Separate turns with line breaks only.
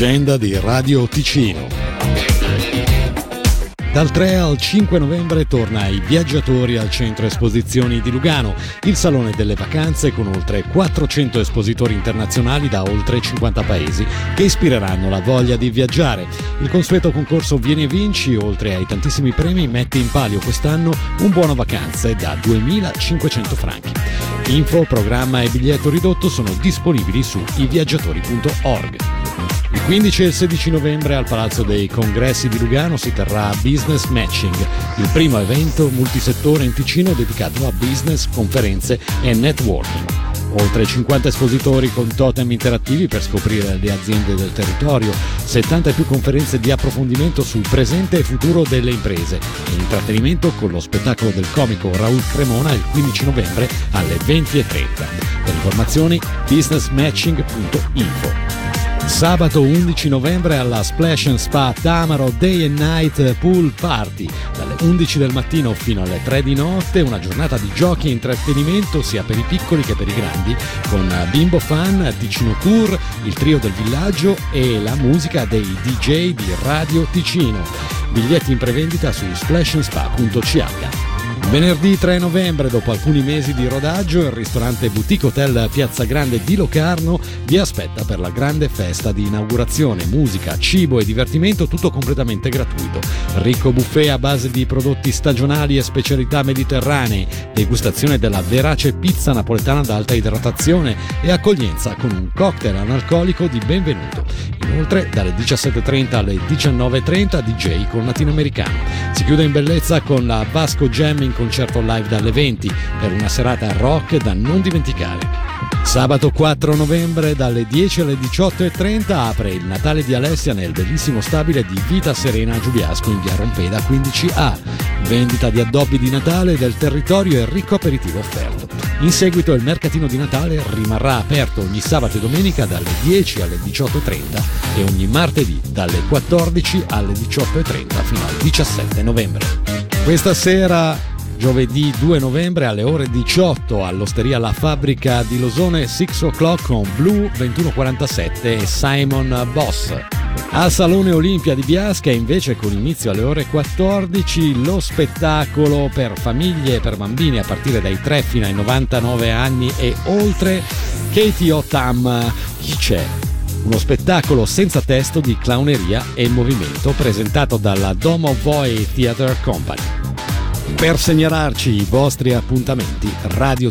L'agenda di Radio Ticino. Dal 3 al 5 novembre torna ai viaggiatori al centro esposizioni di Lugano, il salone delle vacanze con oltre 400 espositori internazionali da oltre 50 paesi che ispireranno la voglia di viaggiare. Il consueto concorso Vieni e Vinci, oltre ai tantissimi premi, mette in palio quest'anno un buono vacanze da 2500 franchi. Info, programma e biglietto ridotto sono disponibili su iviaggiatori.org. Il 15 e il 16 novembre al Palazzo dei Congressi di Lugano si terrà Business Matching, il primo evento multisettore in Ticino dedicato a business, conferenze e networking. Oltre 50 espositori con totem interattivi per scoprire le aziende del territorio, 70 e più conferenze di approfondimento sul presente e futuro delle imprese e intrattenimento con lo spettacolo del comico Raul Cremona il 15 novembre alle 20.30. Per informazioni businessmatching.info. Sabato 11 novembre alla Splash and Spa Tamaro Day and Night Pool Party. Dalle 11 del mattino fino alle 3 di notte, una giornata di giochi e intrattenimento sia per i piccoli che per i grandi, con Bimbo Fan, Ticino Tour, il trio del villaggio e la musica dei DJ di Radio Ticino. Biglietti in prevendita su splashandspa.ch. Venerdì 3 novembre, dopo alcuni mesi di rodaggio, il ristorante Boutique Hotel Piazza Grande di Locarno vi aspetta per la grande festa di inaugurazione. Musica, cibo e divertimento, tutto completamente gratuito. Ricco buffet a base di prodotti stagionali e specialità mediterranee, degustazione della verace pizza napoletana ad alta idratazione e accoglienza con un cocktail analcolico di benvenuto. Inoltre, dalle 17.30 alle 19.30 DJ con latinoamericano. Si chiude in bellezza con la Vasco Jam in concerto live dalle 20 per una serata rock da non dimenticare. Sabato 4 novembre dalle 10 alle 18.30 apre il Natale di Alessia nel bellissimo stabile di Vita Serena a Giubiasco in via Rompeda 15A. Vendita di addobbi di Natale del territorio e ricco aperitivo offerto. In seguito il mercatino di Natale rimarrà aperto ogni sabato e domenica dalle 10 alle 18.30 e ogni martedì dalle 14 alle 18.30 fino al 17 novembre. Questa sera giovedì 2 novembre alle ore 18 all'Osteria La Fabbrica di Losone 6 o'clock con Blue 2147 e Simon Boss. Al Salone Olimpia di Biasca invece con inizio alle ore 14 lo spettacolo per famiglie e per bambini a partire dai 3 fino ai 99 anni e oltre Katie Otam. Chi c'è? Uno spettacolo senza testo di clowneria e movimento presentato dalla Domo Voi Theatre Company. Per segnalarci i vostri appuntamenti, Radio